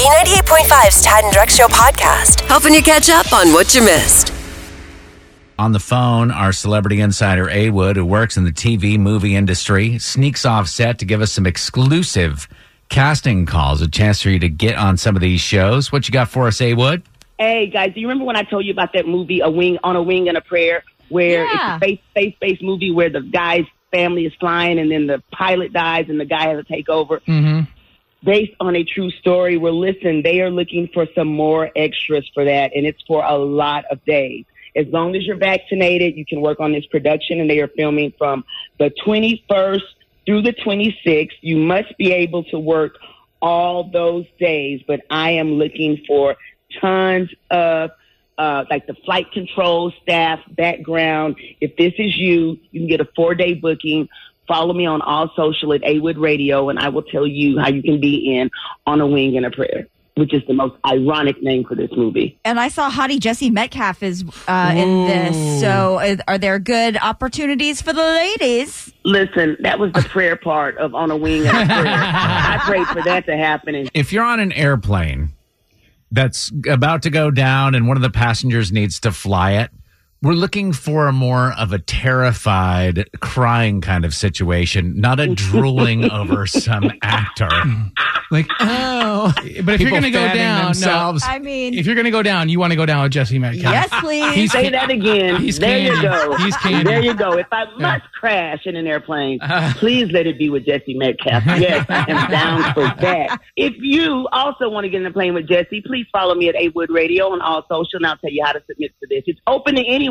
B98.5's Tad and Drex Show podcast, helping you catch up on what you missed. On the phone, our celebrity insider A Wood, who works in the TV movie industry, sneaks off set to give us some exclusive casting calls, a chance for you to get on some of these shows. What you got for us, A Wood? Hey guys, do you remember when I told you about that movie, A Wing on a Wing and a Prayer, where Yeah. it's a faith faith based movie where the guy's family is flying and then the pilot dies and the guy has to take over. Mm-hmm. Based on a true story. Well, listen, they are looking for some more extras for that, and it's for a lot of days. As long as you're vaccinated, you can work on this production, and they are filming from the 21st through the 26th. You must be able to work all those days, but I am looking for tons of uh, like the flight control staff background. If this is you, you can get a four day booking. Follow me on all social at Awood Radio, and I will tell you how you can be in on a wing and a prayer, which is the most ironic name for this movie. And I saw Hottie Jesse Metcalfe is uh, in this. So are there good opportunities for the ladies? Listen, that was the prayer part of on a wing and a prayer. I prayed for that to happen. If you're on an airplane that's about to go down and one of the passengers needs to fly it, we're looking for more of a terrified, crying kind of situation, not a drooling over some actor. Like, oh. But if you're going to go down, themselves. I mean. If you're going to go down, you want to go down with Jesse Metcalfe. yes, please. He's say that again. He's there you go. He's candy. There you go. If I must crash in an airplane, uh-huh. please let it be with Jesse Metcalfe. Yes, I am down for that. If you also want to get in a plane with Jesse, please follow me at A Wood Radio on all social, and I'll tell you how to submit to this. It's open to anyone,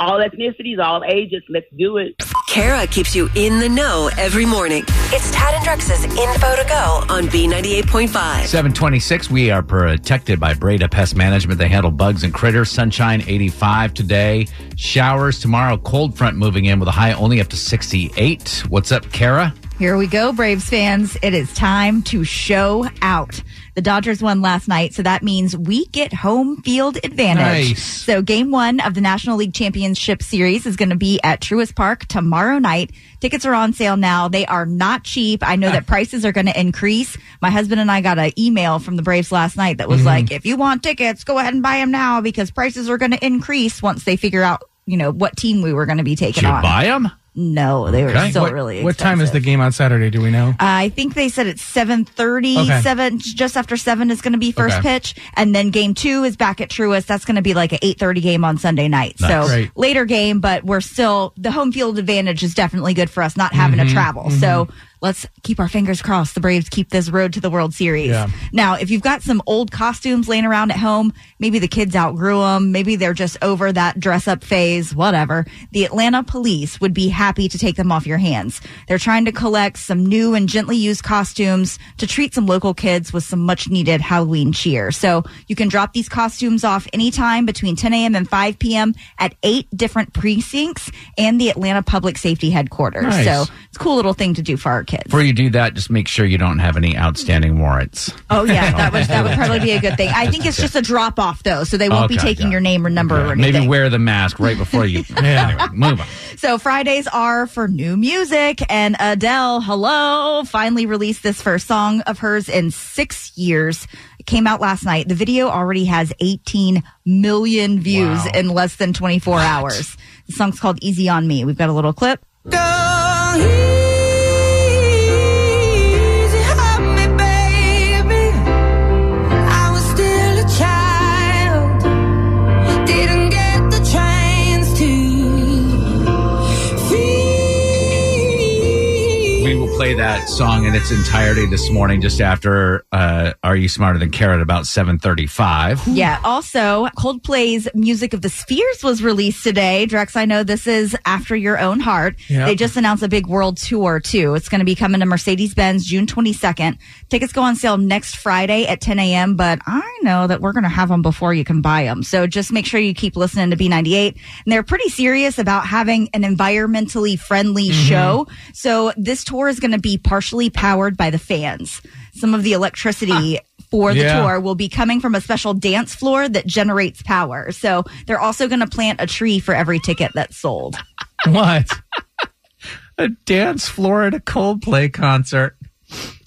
all ethnicities, all ages. Let's do it. Kara keeps you in the know every morning. It's Tad and Drex's info to go on B98.5. 726, we are protected by Breda Pest Management. They handle bugs and critters. Sunshine 85 today. Showers tomorrow. Cold front moving in with a high only up to 68. What's up, Kara? Here we go, Braves fans. It is time to show out. The Dodgers won last night, so that means we get home field advantage. Nice. So game one of the National League Championship Series is going to be at Truist Park tomorrow night. Tickets are on sale now. They are not cheap. I know that ah. prices are going to increase. My husband and I got an email from the Braves last night that was mm-hmm. like, if you want tickets, go ahead and buy them now because prices are going to increase once they figure out, you know, what team we were going to be taking you on. buy them? No, they were Okay. still what, really what time is the game on Saturday? Do we know? I think they said it's 7.30, Okay. 7, just after 7 is going to be first Okay. pitch. And then game two is back at Truist. That's going to be like an 8.30 game on Sunday night. Nice. So later game, but we're still, the home field advantage is definitely good for us not having Mm-hmm. to travel. So let's keep our fingers crossed. The Braves keep this road to the World Series. Yeah. Now, if you've got some old costumes laying around at home, maybe the kids outgrew them, maybe they're just over that dress up phase, whatever. The Atlanta police would be happy to take them off your hands. They're trying to collect some new and gently used costumes to treat some local kids with some much needed Halloween cheer. So you can drop these costumes off anytime between 10 a.m. and 5 p.m. at eight different precincts and the Atlanta Public Safety Headquarters. Nice. So it's a cool little thing to do for our kids. Before you do that, just make sure you don't have any outstanding warrants. Oh yeah, that would that would probably be a good thing. I think it's just a drop off though, so they won't be taking got your name or number or anything. Maybe wear the mask right before you. Yeah. Anyway, move on. So Fridays are for new music, and Adele, hello, finally released this first song of hers in six years. It came out last night. The video already has 18 million views Wow. in less than 24 hours. The song's called Easy on Me. We've got a little clip. We play that song in its entirety this morning, just after uh, "Are You Smarter Than Kara?" about seven thirty-five. Yeah. Also, Coldplay's Music of the Spheres was released today. Drex, I know this is After Your Own Heart. Yep. They just announced a big world tour, too. It's going to be coming to Mercedes Benz June 22nd. Tickets go on sale next Friday at 10 a.m., but I know that we're going to have them before you can buy them. So just make sure you keep listening to B98. And they're pretty serious about having an environmentally friendly Mm-hmm. show. So this tour is going to be partially powered by the fans. Some of the electricity for the Yeah. tour will be coming from a special dance floor that generates power. So they're also going to plant a tree for every ticket that's sold. What? A dance floor at a Coldplay concert.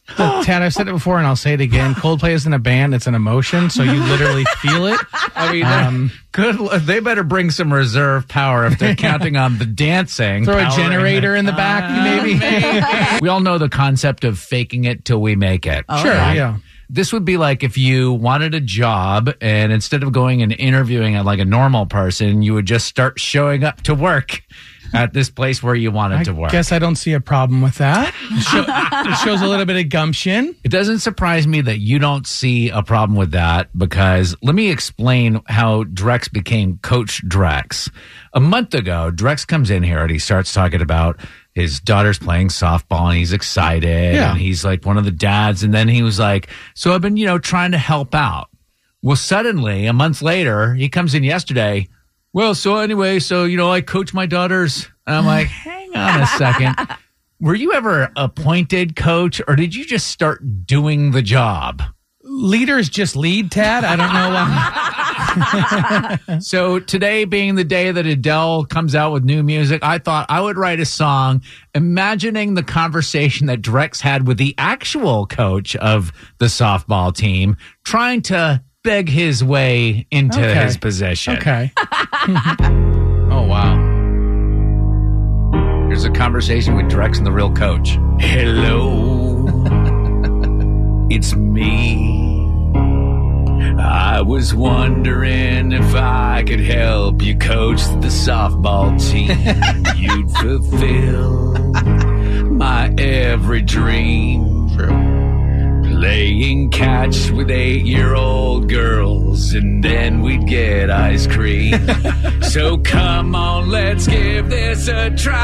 Tad, I've said it before and I'll say it again. Coldplay isn't a band, it's an emotion. So you literally feel it. I mean, Um, good. They better bring some reserve power if they're counting on the dancing. Throw a generator it. in the back, maybe. we all know the concept of faking it till we make it. Sure, yeah. This would be like if you wanted a job and instead of going and interviewing it like a normal person, you would just start showing up to work at this place where you wanted I to work. I guess I don't see a problem with that. It, show- it shows a little bit of gumption. It doesn't surprise me that you don't see a problem with that because let me explain how Drex became Coach Drex. A month ago, Drex comes in here and he starts talking about his daughter's playing softball and he's excited Yeah. and he's like one of the dads. And then he was like, So I've been, you know, trying to help out. Well, suddenly, a month later, he comes in yesterday. Well, so anyway, so, you know, I coach my daughters. And I'm like, hang on a second. Were you ever appointed coach or did you just start doing the job? Leaders just lead, Tad. I don't know why. So today being the day that Adele comes out with new music, I thought I would write a song imagining the conversation that Drex had with the actual coach of the softball team, trying to beg his way into Okay. his position. Okay. oh, wow. Here's a conversation with Drex and the real coach. Hello, it's me. I was wondering if I could help you coach the softball team. You'd fulfill my every dream. Playing catch with eight year old girls, and then we'd get ice cream. so come on, let's give this a try.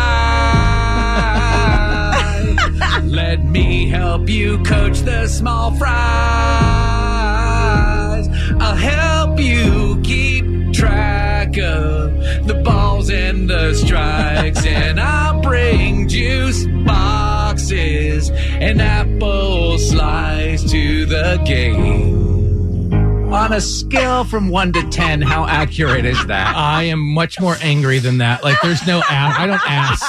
Let me help you coach the small fries. I'll help you keep track of the balls and the strikes, and I'll bring juice boxes and apple slice to the game. On a scale from one to ten, how accurate is that? I am much more angry than that. Like, there's no ask. I don't ask.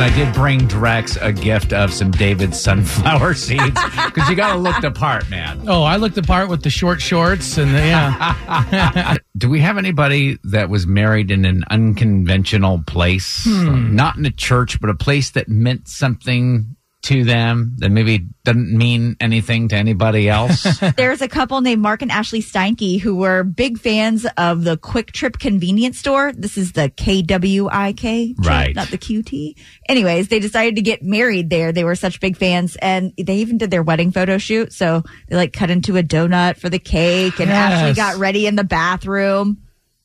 And I did bring Drex a gift of some David sunflower seeds because you got to look the part, man. Oh, I looked the part with the short shorts and the, yeah. Do we have anybody that was married in an unconventional place? Hmm. Not in a church, but a place that meant something to them that maybe doesn't mean anything to anybody else? There's a couple named Mark and Ashley Steinke who were big fans of the Kwik Trip convenience store. This is the KWIK, trip, Right. Not the QT. Anyways, they decided to get married there. They were such big fans and they even did their wedding photo shoot. So they like cut into a donut for the cake and Ashley got ready in the bathroom.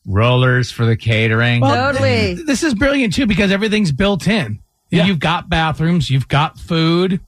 Rollers for the catering. Totally. This is brilliant too because everything's built in. Yeah. You've got bathrooms, you've got food,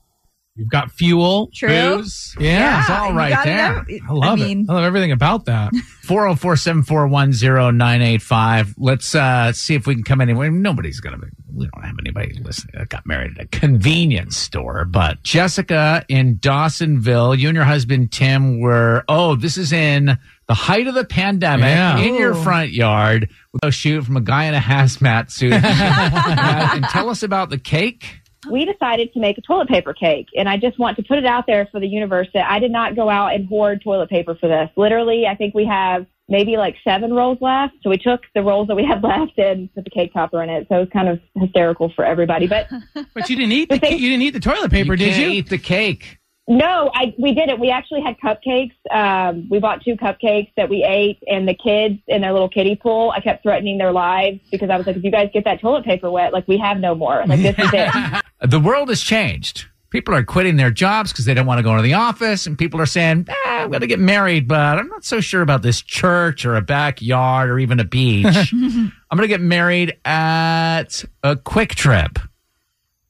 you've got fuel. True. Booze. Yeah. It's all you right gotta there. know. I love mean, it. I love everything about that. 404 741 0985. Let's uh, see if we can come anywhere. Nobody's going to be, we don't have anybody listening that got married at a convenience store. But Jessica in Dawsonville, you and your husband Tim were, oh, this is in the height of the pandemic Yeah. in your front yard with a shoot from a guy in a hazmat suit. Uh, and tell us about the cake. we decided to make a toilet paper cake. And I just want to put it out there for the universe that I did not go out and hoard toilet paper for this. Literally, I think we have maybe like seven rolls left. So we took the rolls that we had left and put the cake topper in it. So it was kind of hysterical for everybody. But But you didn't eat the But you didn't eat the toilet paper, you did can't you? eat the cake. No, I we did it. We actually had cupcakes. Um, we bought two cupcakes that we ate, and the kids in their little kiddie pool. I kept threatening their lives because I was like, "If you guys get that toilet paper wet, like we have no more. Like this is it." The world has changed. People are quitting their jobs because they don't want to go into the office, and people are saying, eh, "I'm going to get married, but I'm not so sure about this church or a backyard or even a beach. I'm going to get married at a Kwik Trip."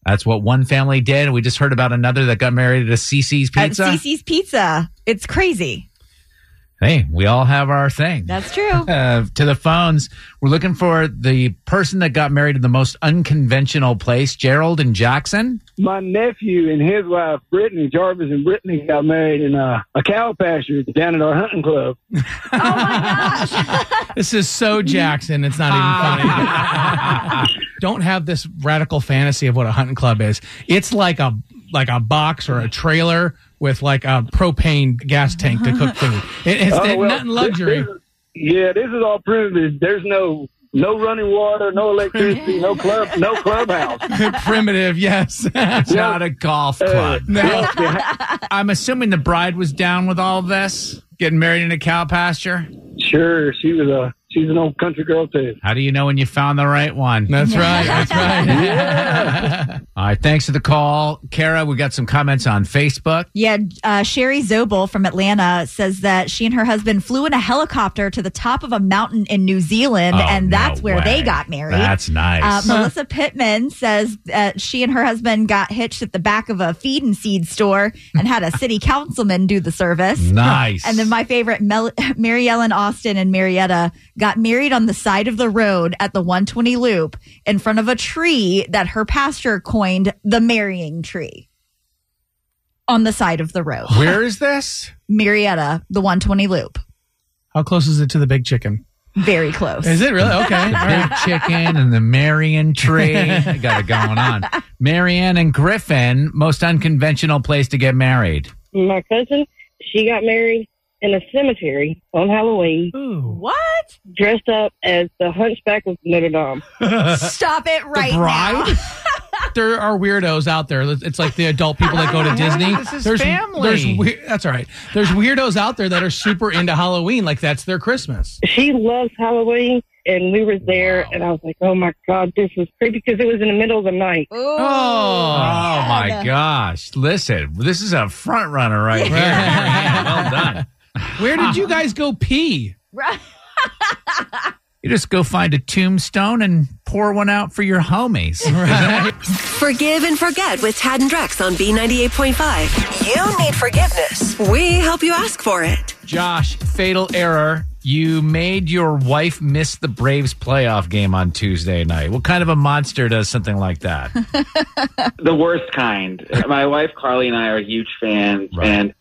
That's what one family did. We just heard about another that got married at a Cici's Pizza. At Cici's Pizza. It's crazy. Hey, we all have our thing. That's true. uh, to the phones. We're looking for the person that got married in the most unconventional place, Gerald and Jackson. my nephew and his wife, Brittany Jarvis and Brittany, got married in a, a cow pasture down at our hunting club. This is so Jackson. It's not even funny. Don't have this radical fantasy of what a hunting club is. It's like a like a box or a trailer with like a propane gas tank to cook food. It, it's Oh, uh, well, nothing luxury. this- this is- yeah, this is all primitive. There's no no running water, no electricity, no club, no clubhouse. Primitive, yes. It's not a golf club. Uh, no. I'm assuming the bride was down with all of this, getting married in a cow pasture. Sure, she was a she's an old country girl too. How do you know when you found the right one? That's right. That's right. All right, thanks for the call, Kara. We got some comments on Facebook. Yeah, uh, Sherry Zobel from Atlanta says that she and her husband flew in a helicopter to the top of a mountain in New Zealand, Oh, and that's no where they got married. That's nice. Uh, Melissa Pittman says uh, she and her husband got hitched at the back of a feed and seed store and had a city councilman do the service. nice. And then my favorite, Mel- Mary Ellen Austin and Marietta got married on the side of the road at the 120 loop in front of a tree that her pastor coined the marrying tree. On the side of the road. Where is this? Marietta, the 120 loop. How close is it to the big chicken? Very close. Is it really? Okay. The big chicken and the Marion tree. I got it going on. Marianne and Griffin, most unconventional place to get married. my cousin, she got married in a cemetery on Halloween, Ooh. What? dressed up as the Hunchback of Notre Dame. Stop it right bride? now. there are weirdos out there. It's like the adult people that go to Disney. This is there's, family. There's we- that's all right. There's weirdos out there that are super into Halloween. Like that's their Christmas. She loves Halloween, and we were there, and I was like, "Oh my god, this was creepy," because it was in the middle of the night. Oh, Oh my gosh. Listen, this is a front runner right here. Well done. Where did you guys go pee? You just go find a tombstone and pour one out for your homies. Right. Forgive and forget with Tad and Drex on B98.5. You need forgiveness. We help you ask for it. Josh, fatal error. You made your wife miss the Braves playoff game on Tuesday night. What kind of a monster does something like that? the worst kind. My wife Carly and I are huge fans, Right. and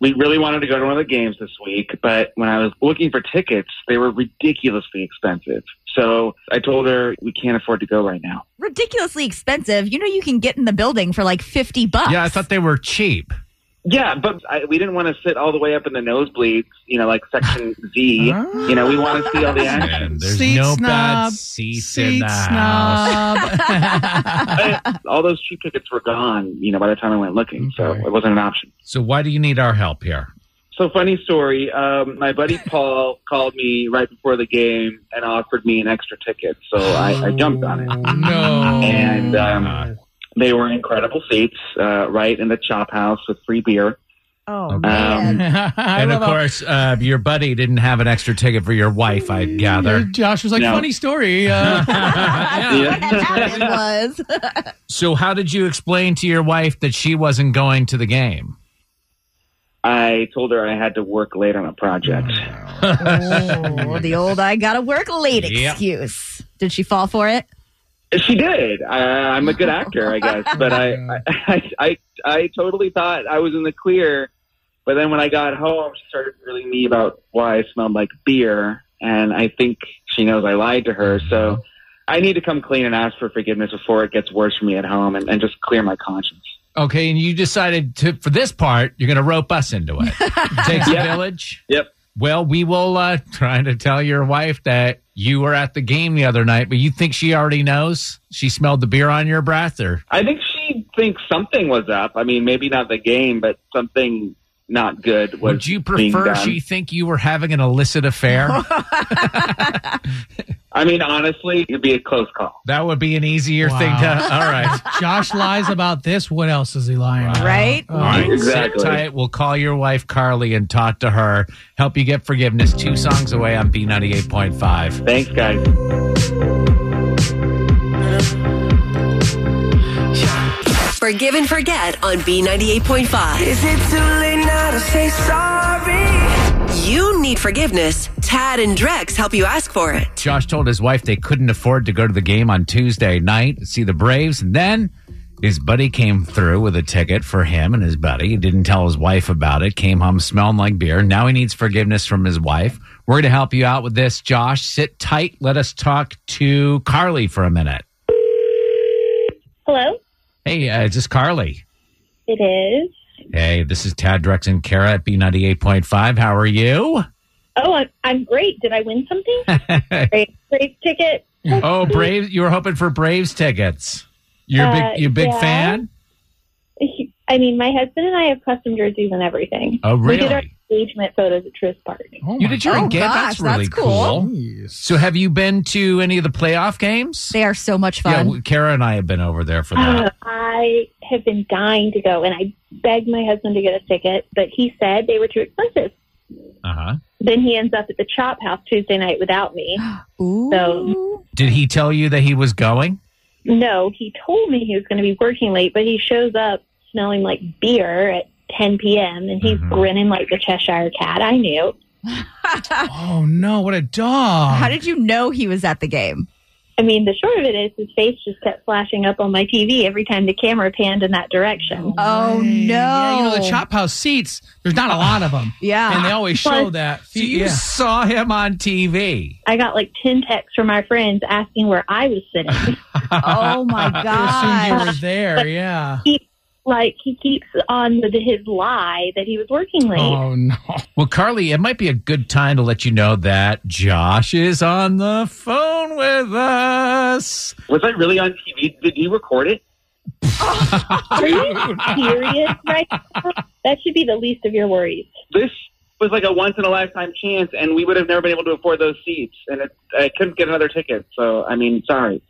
we really wanted to go to one of the games this week. But when I was looking for tickets, they were ridiculously expensive. So I told her we can't afford to go right now. ridiculously expensive. You know, you can get in the building for like 50 bucks. yeah, I thought they were cheap. Yeah, but I, we didn't want to sit all the way up in the nosebleeds, you know, like section Z. You know, we want to see all the action. And there's Seat no snob. bad seats Seat in the house. snob. all those cheap tickets were gone, you know, by the time I went looking. So it wasn't an option. So why do you need our help here? So funny story. Um, my buddy Paul called me right before the game and offered me an extra ticket. So I, I jumped on it. Oh, no. And um, they were incredible seats, uh, right in the chop house with free beer. Oh, Okay. man. And of course, uh, your buddy didn't have an extra ticket for your wife, I gather. Josh was like, No. funny story. Uh, what had happened was. So, how did you explain to your wife that she wasn't going to the game? I told her I had to work late on a project. oh, the old I gotta work late Yep. excuse. Did she fall for it? She did. I, I'm a good actor, I guess, but I, I, I, I totally thought I was in the clear. But then when I got home, she started grilling me about why I smelled like beer, and I think she knows I lied to her. So I need to come clean and ask for forgiveness before it gets worse for me at home, and, and just clear my conscience. Okay, and you decided to for this part, you're going to rope us into it. Takes a village. Yep. Well, we will uh, try to tell your wife that you were at the game the other night, but you think she already knows? She smelled the beer on your breath, or I think she definitely think something was up. I mean, maybe not the game, but something not good was. Would you being prefer done. she think you were having an illicit affair? I mean, honestly, it'd be a close call. that would be an easier thing to. All right. Josh lies about this. What else is he lying about? Right? Oh, All right, Exactly. sit tight. We'll call your wife Carly and talk to her. Help you get forgiveness. Two songs away on B ninety eight point five. Thanks, guys. Forgive and forget on B98.5. Is it too late now to say sorry? You need forgiveness. Tad and Drex help you ask for it. Josh told his wife they couldn't afford to go to the game on Tuesday night to see the Braves, and then his buddy came through with a ticket for him and his buddy. He didn't tell his wife about it. Came home smelling like beer. Now he needs forgiveness from his wife. We're going to help you out with this, Josh. Sit tight. Let us talk to Carly for a minute. Hello? Hey, uh, is this Carly? It is. Hey, this is Tad Drex and Kara at B98.5. How are you? Oh, I'm, great. Did I win something? great. Great ticket. oh, Braves! You were hoping for Braves tickets. You're a Uh, big, you a big yeah. fan? I mean, my husband and I have custom jerseys and everything. Oh, We did really? Engagement photos at Truist Park. Oh You did your Oh, engagement. gosh, That's really that's cool. Jeez. So, have you been to any of the playoff games? They are so much fun. w- Kara and I have been over there for Uh, that. I have been dying to go, and I begged my husband to get a ticket, but he said they were too expensive. Uh huh. Then he ends up at the Chop House Tuesday night without me. Ooh. So- Did he tell you that he was going? No, he told me he was going to be working late, but he shows up smelling like beer at 10 p.m. and he's Mhm. grinning like the Cheshire Cat. I knew. Oh no! What a dog! How did you know he was at the game? I mean, the short of it is his face just kept flashing up on my TV every time the camera panned in that direction. Oh, Hey, no. Yeah, you know the chop house seats. There's not a lot of them. Yeah. and they always show that. So you yeah. saw him on TV. I got like 10 texts from my friends asking where I was sitting. oh my They assumed you were gosh. there. Yeah. Like, he keeps on with his lie that he was working late. Oh no! Well, Carly, it might be a good time to let you know that Josh is on the phone with us. Was I really on TV? Did you record it? Are you serious right now? That should be the least of your worries. This was like a once in a lifetime chance, and we would have never been able to afford those seats, and it, I couldn't get another ticket. So, I mean, sorry.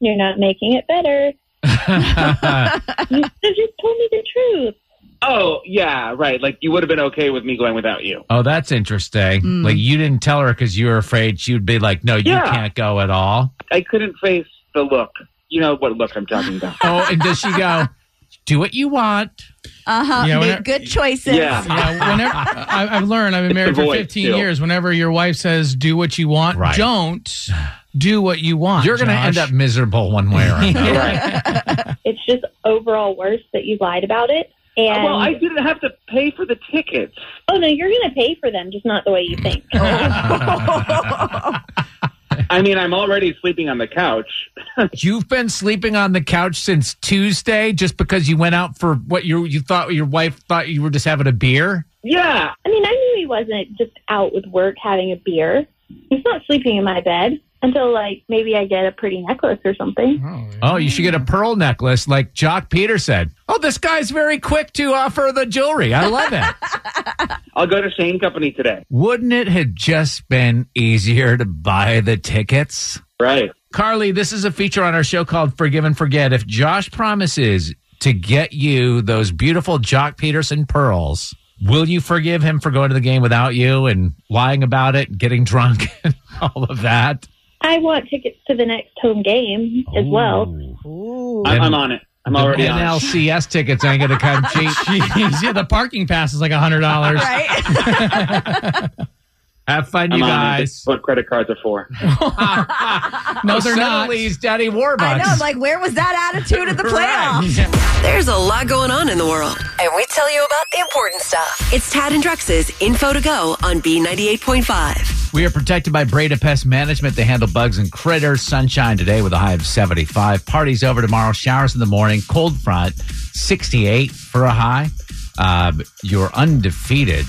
You're not making it better. You should just told me the truth. Oh, yeah, right. Like you would have been okay with me going without you. oh, that's interesting. Mm. Like you didn't tell her because you were afraid she would be like, "No, you Yeah. can't go at all." I couldn't face the look. You know what look I'm talking about. Oh, and does she go? Do what you want. Uh huh. Yeah, Make good choices. Yeah. Yeah, whenever I, I've learned, I've been married for 15 too. years. Whenever your wife says, "Do what you want," Right. don't do what you want. You're going to end up miserable one way or another. right. It's just overall worse that you lied about it. And well, I didn't have to pay for the tickets. oh no, you're going to pay for them, just not the way you think. I mean, I'm already sleeping on the couch. You've been sleeping on the couch since Tuesday just because you went out for what you you thought your wife thought you were just having a beer. Yeah. I mean, I knew he wasn't just out with work having a beer. He's not sleeping in my bed until like maybe I get a pretty necklace or something. Oh, yeah. Oh, you should get a pearl necklace like Jock Peter said. Oh, this guy's very quick to offer the jewelry. I love it. I'll go to Shane Company today. Wouldn't it have just been easier to buy the tickets? Right. Carly, this is a feature on our show called Forgive and Forget. If Josh promises to get you those beautiful Jock Peterson pearls, will you forgive him for going to the game without you and lying about it, getting drunk, and all of that? I want tickets to the next home game as well. I'm, I'm on it. I'm The already on it. NLCS tickets ain't going to come cheap. Jeez, yeah, the parking pass is like a hundred dollars. Right? Have fun, I'm you on it. guys. That's what credit cards are for. No, they're not. Suddenly he's Daddy Warbucks. I know. I'm like, where was that attitude at the playoffs? There's a lot going on in the world, and we tell you about the important stuff. It's Tad and Drex's Info to Go on B98.5. We are protected by Breda Pest Management. They handle bugs and critters. Sunshine today with a high of 75. Parties over tomorrow. Showers in the morning. Cold front, 68 for a high. Uh, you're undefeated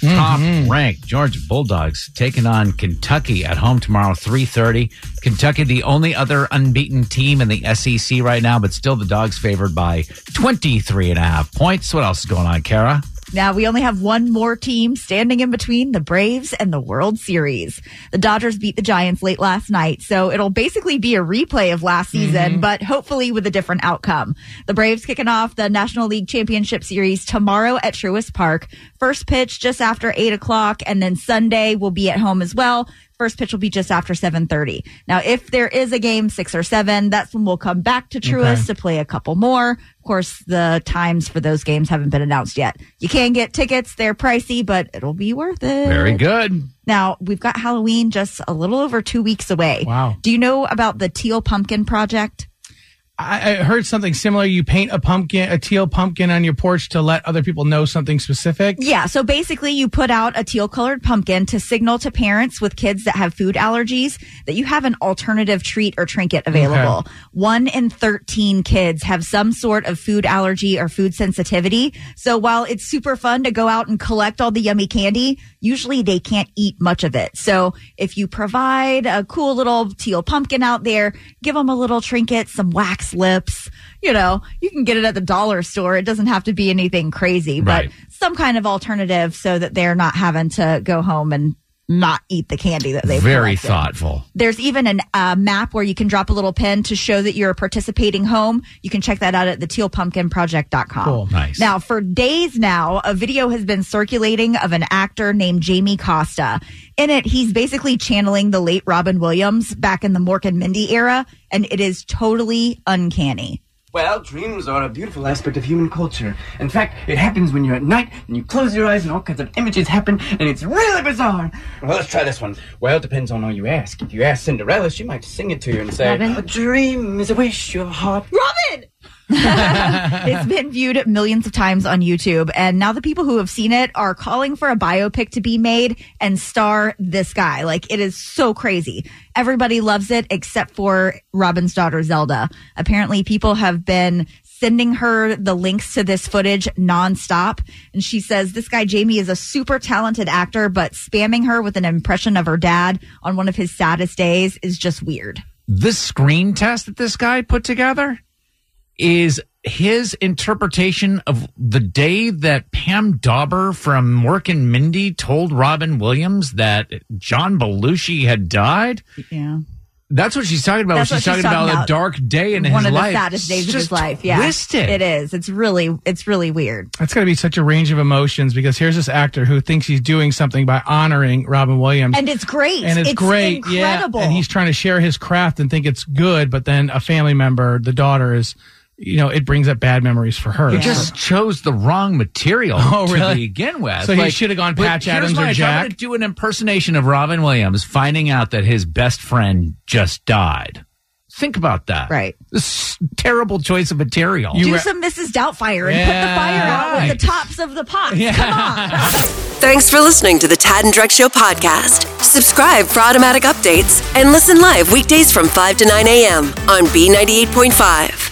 top ranked Georgia Bulldogs taking on Kentucky at home tomorrow, 3.30. Kentucky, the only other unbeaten team in the SEC right now, but still the Dogs favored by 23 and a half points. What else is going on, Kara? Now we only have one more team standing in between the Braves and the World Series. The Dodgers beat the Giants late last night, so it'll basically be a replay of last mm-hmm. season, but hopefully with a different outcome. The Braves kicking off the National League Championship Series tomorrow at Truist Park. First pitch just after eight o'clock, and then Sunday will be at home as well. First pitch will be just after 7:30. Now, if there is a game 6 or 7, that's when we'll come back to Truist to play a couple more. Of course, the times for those games haven't been announced yet. You can get tickets, they're pricey, but it'll be worth it. Very good. Now, we've got Halloween just a little over 2 weeks away. Wow. Do you know about the Teal Pumpkin project? I, heard something similar. You paint a pumpkin, a teal pumpkin on your porch to let other people know something specific. Yeah. So basically, you put out a teal colored pumpkin to signal to parents with kids that have food allergies that you have an alternative treat or trinket available. One in 13 kids have some sort of food allergy or food sensitivity. So while it's super fun to go out and collect all the yummy candy, usually they can't eat much of it. So if you provide a cool little teal pumpkin out there, give them a little trinket, some wax lips, you know, you can get it at the dollar store. It doesn't have to be anything crazy, but Right. some kind of alternative so that they're not having to go home and not eat the candy that they've Very collected. thoughtful. There's even a uh, map where you can drop a little pin to show that you're a participating home. You can check that out at the tealpumpkinproject.com. Cool. Nice. Now, for days now, a video has been circulating of an actor named Jamie Costa. In it, he's basically channeling the late Robin Williams back in the Mork and Mindy era, and it is totally uncanny. Well, dreams are a beautiful aspect of human culture. In fact, it happens when you're at night and you close your eyes and all kinds of images happen, and it's really bizarre. Well, let's try this one. Well, it depends on who you ask. If you ask Cinderella, she might sing it to you and say, Robin? A dream is a wish of heart. Robin! It's been viewed millions of times on YouTube, and now the people who have seen it are calling for a biopic to be made and star this guy. Like, it is so crazy. Everybody loves it except for Robin's daughter, Zelda. Apparently, people have been sending her the links to this footage nonstop. And she says this guy, Jamie, is a super talented actor, but spamming her with an impression of her dad on one of his saddest days is just weird. This screen test that this guy put together is his interpretation of the day that Pam Dawber from Mork and Mindy told Robin Williams that John Belushi had died. Yeah. That's what she's talking about. That's when she's what she's talking, talking about, about. a dark day in his life. one of the saddest days It's of his life. Yeah, twisted. it is. It's really, it's really weird. That's got to be such a range of emotions because here's this actor who thinks he's doing something by honoring Robin Williams. And it's great. and it's, great, incredible. yeah. And he's trying to share his craft and think it's good, but then a family member, the daughter, is, you know, it brings up bad memories for her. He just chose the wrong material Oh, to begin with. So he should have gone Patch here's Adams or my- if I'm going to do an impersonation of Robin Williams, finding out that his best friend just died. Think about that. Right. This terrible choice of material. Do some Mrs. Doubtfire and put the fire out with the tops of the pots. Come on. Thanks for listening to the Tad and Drex Show podcast. Subscribe for automatic updates and listen live weekdays from 5 to 9 a.m. on B98.5.